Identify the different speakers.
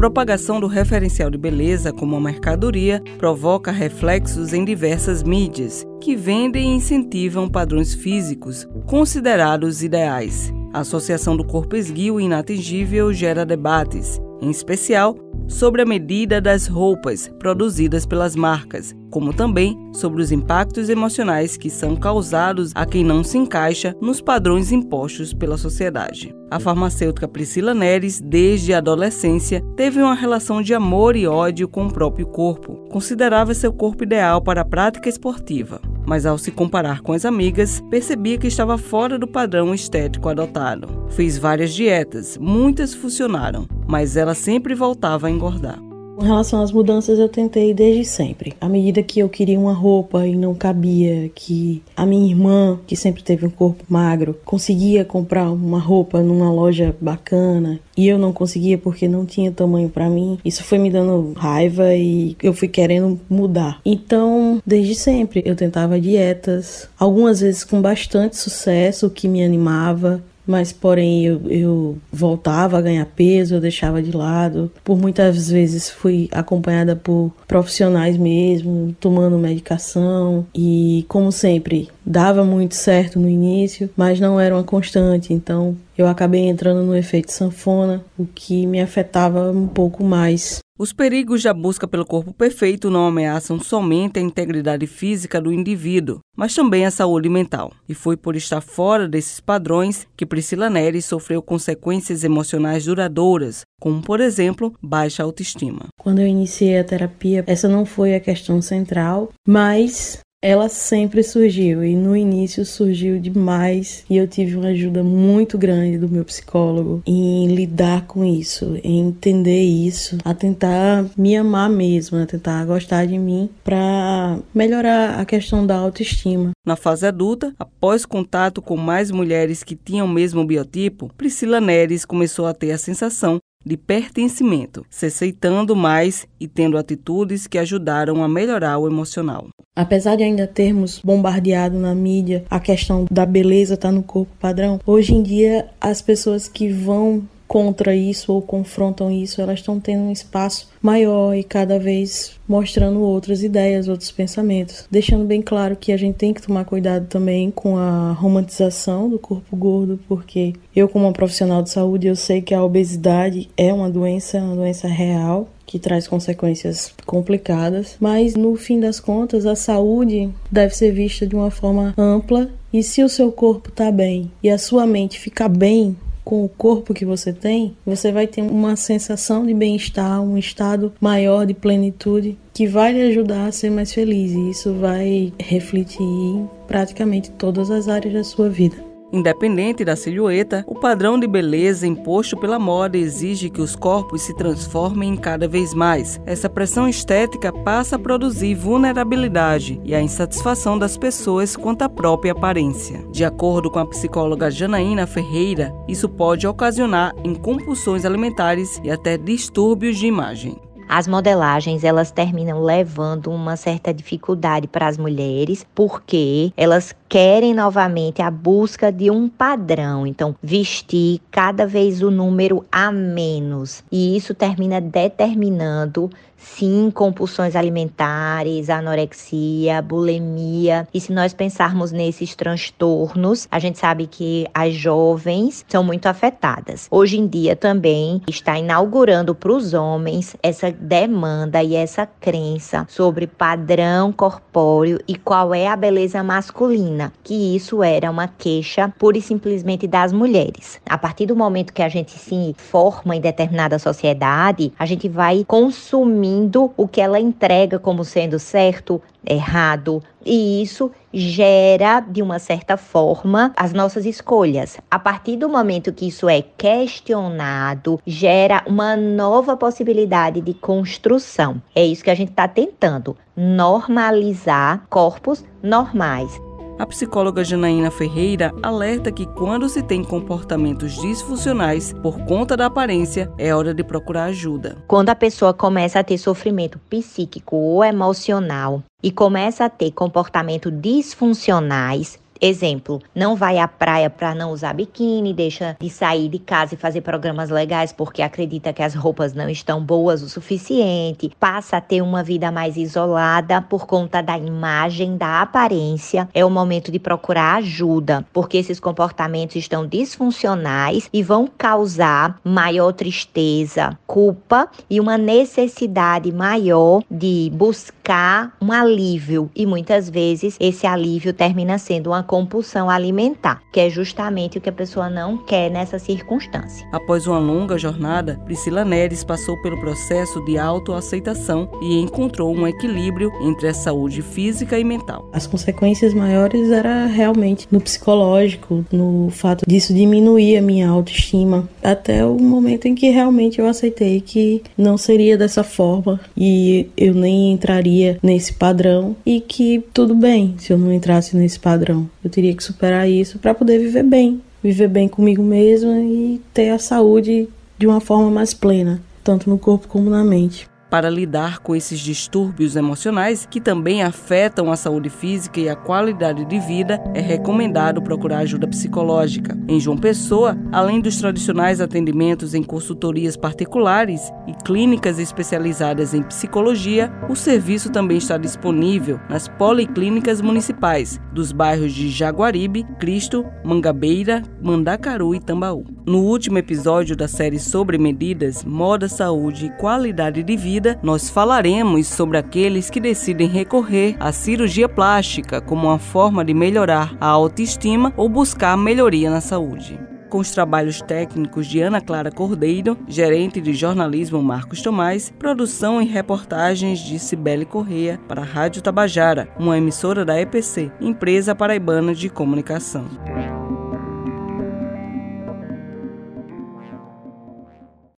Speaker 1: propagação do referencial de beleza como uma mercadoria provoca reflexos em diversas mídias, que vendem e incentivam padrões físicos considerados ideais. A associação do corpo esguio e inatingível gera debates, em especial sobre a medida das roupas produzidas pelas marcas, como também sobre os impactos emocionais que são causados a quem não se encaixa nos padrões impostos pela sociedade. A farmacêutica Priscila Neres, desde a adolescência, teve uma relação de amor e ódio com o próprio corpo. Considerava seu corpo ideal para a prática esportiva, mas ao se comparar com as amigas, percebia que estava fora do padrão estético adotado. Fez várias dietas, muitas funcionaram, mas ela sempre voltava a engordar.
Speaker 2: Com relação às mudanças, eu tentei desde sempre. À medida que eu queria uma roupa e não cabia, que a minha irmã, que sempre teve um corpo magro, conseguia comprar uma roupa numa loja bacana e eu não conseguia porque não tinha tamanho para mim, isso foi me dando raiva e eu fui querendo mudar. Então, desde sempre, eu tentava dietas, algumas vezes com bastante sucesso, o que me animava mas porém eu, eu voltava a ganhar peso, eu deixava de lado. Por muitas vezes fui acompanhada por profissionais mesmo, tomando medicação e, como sempre, dava muito certo no início, mas não era uma constante, então eu acabei entrando no efeito sanfona, o que me afetava um pouco mais.
Speaker 1: Os perigos da busca pelo corpo perfeito não ameaçam somente a integridade física do indivíduo, mas também a saúde mental. E foi por estar fora desses padrões que Priscila Neri sofreu consequências emocionais duradouras, como, por exemplo, baixa autoestima.
Speaker 2: Quando eu iniciei a terapia, essa não foi a questão central, mas ela sempre surgiu e no início surgiu demais e eu tive uma ajuda muito grande do meu psicólogo em lidar com isso, em entender isso, a tentar me amar mesmo, a tentar gostar de mim para melhorar a questão da autoestima.
Speaker 1: Na fase adulta, após contato com mais mulheres que tinham o mesmo biotipo, Priscila Neres começou a ter a sensação de pertencimento, se aceitando mais e tendo atitudes que ajudaram a melhorar o emocional.
Speaker 2: Apesar de ainda termos bombardeado na mídia a questão da beleza estar tá no corpo padrão, hoje em dia as pessoas que vão contra isso ou confrontam isso, elas estão tendo um espaço maior e cada vez mostrando outras ideias, outros pensamentos, deixando bem claro que a gente tem que tomar cuidado também com a romantização do corpo gordo, porque eu como uma profissional de saúde, eu sei que a obesidade é uma doença, uma doença real que traz consequências complicadas, mas no fim das contas a saúde deve ser vista de uma forma ampla e se o seu corpo está bem e a sua mente ficar bem, com o corpo que você tem, você vai ter uma sensação de bem-estar, um estado maior de plenitude que vai lhe ajudar a ser mais feliz e isso vai refletir em praticamente todas as áreas da sua vida.
Speaker 1: Independente da silhueta, o padrão de beleza imposto pela moda exige que os corpos se transformem cada vez mais. Essa pressão estética passa a produzir vulnerabilidade e a insatisfação das pessoas quanto à própria aparência. De acordo com a psicóloga Janaína Ferreira, isso pode ocasionar em compulsões alimentares e até distúrbios de imagem
Speaker 3: as modelagens elas terminam levando uma certa dificuldade para as mulheres, porque elas querem novamente a busca de um padrão. Então, vestir cada vez o número a menos. E isso termina determinando sim compulsões alimentares, anorexia, bulimia. E se nós pensarmos nesses transtornos, a gente sabe que as jovens são muito afetadas. Hoje em dia também está inaugurando para os homens essa demanda e essa crença sobre padrão corpóreo e qual é a beleza masculina, que isso era uma queixa pura e simplesmente das mulheres. A partir do momento que a gente se forma em determinada sociedade, a gente vai consumir o que ela entrega como sendo certo, errado, e isso gera, de uma certa forma, as nossas escolhas. A partir do momento que isso é questionado, gera uma nova possibilidade de construção. É isso que a gente está tentando: normalizar corpos normais.
Speaker 1: A psicóloga Janaína Ferreira alerta que quando se tem comportamentos disfuncionais por conta da aparência, é hora de procurar ajuda.
Speaker 3: Quando a pessoa começa a ter sofrimento psíquico ou emocional e começa a ter comportamentos disfuncionais, Exemplo, não vai à praia para não usar biquíni, deixa de sair de casa e fazer programas legais porque acredita que as roupas não estão boas o suficiente, passa a ter uma vida mais isolada por conta da imagem, da aparência. É o momento de procurar ajuda, porque esses comportamentos estão disfuncionais e vão causar maior tristeza, culpa e uma necessidade maior de buscar um alívio. E muitas vezes esse alívio termina sendo uma compulsão alimentar, que é justamente o que a pessoa não quer nessa circunstância.
Speaker 1: Após uma longa jornada, Priscila Neres passou pelo processo de autoaceitação e encontrou um equilíbrio entre a saúde física e mental.
Speaker 2: As consequências maiores era realmente no psicológico, no fato disso diminuir a minha autoestima, até o momento em que realmente eu aceitei que não seria dessa forma e eu nem entraria nesse padrão e que tudo bem se eu não entrasse nesse padrão. Eu teria que superar isso para poder viver bem, viver bem comigo mesma e ter a saúde de uma forma mais plena, tanto no corpo como na mente
Speaker 1: para lidar com esses distúrbios emocionais que também afetam a saúde física e a qualidade de vida, é recomendado procurar ajuda psicológica. Em João Pessoa, além dos tradicionais atendimentos em consultorias particulares e clínicas especializadas em psicologia, o serviço também está disponível nas policlínicas municipais dos bairros de Jaguaribe, Cristo, Mangabeira, Mandacaru e Tambaú. No último episódio da série sobre medidas, moda, saúde e qualidade de vida, seguida, nós falaremos sobre aqueles que decidem recorrer à cirurgia plástica como uma forma de melhorar a autoestima ou buscar melhoria na saúde com os trabalhos técnicos de Ana Clara Cordeiro, gerente de jornalismo Marcos Tomás, produção e reportagens de Cibele Correia para a Rádio Tabajara, uma emissora da EPC, Empresa Paraibana de Comunicação.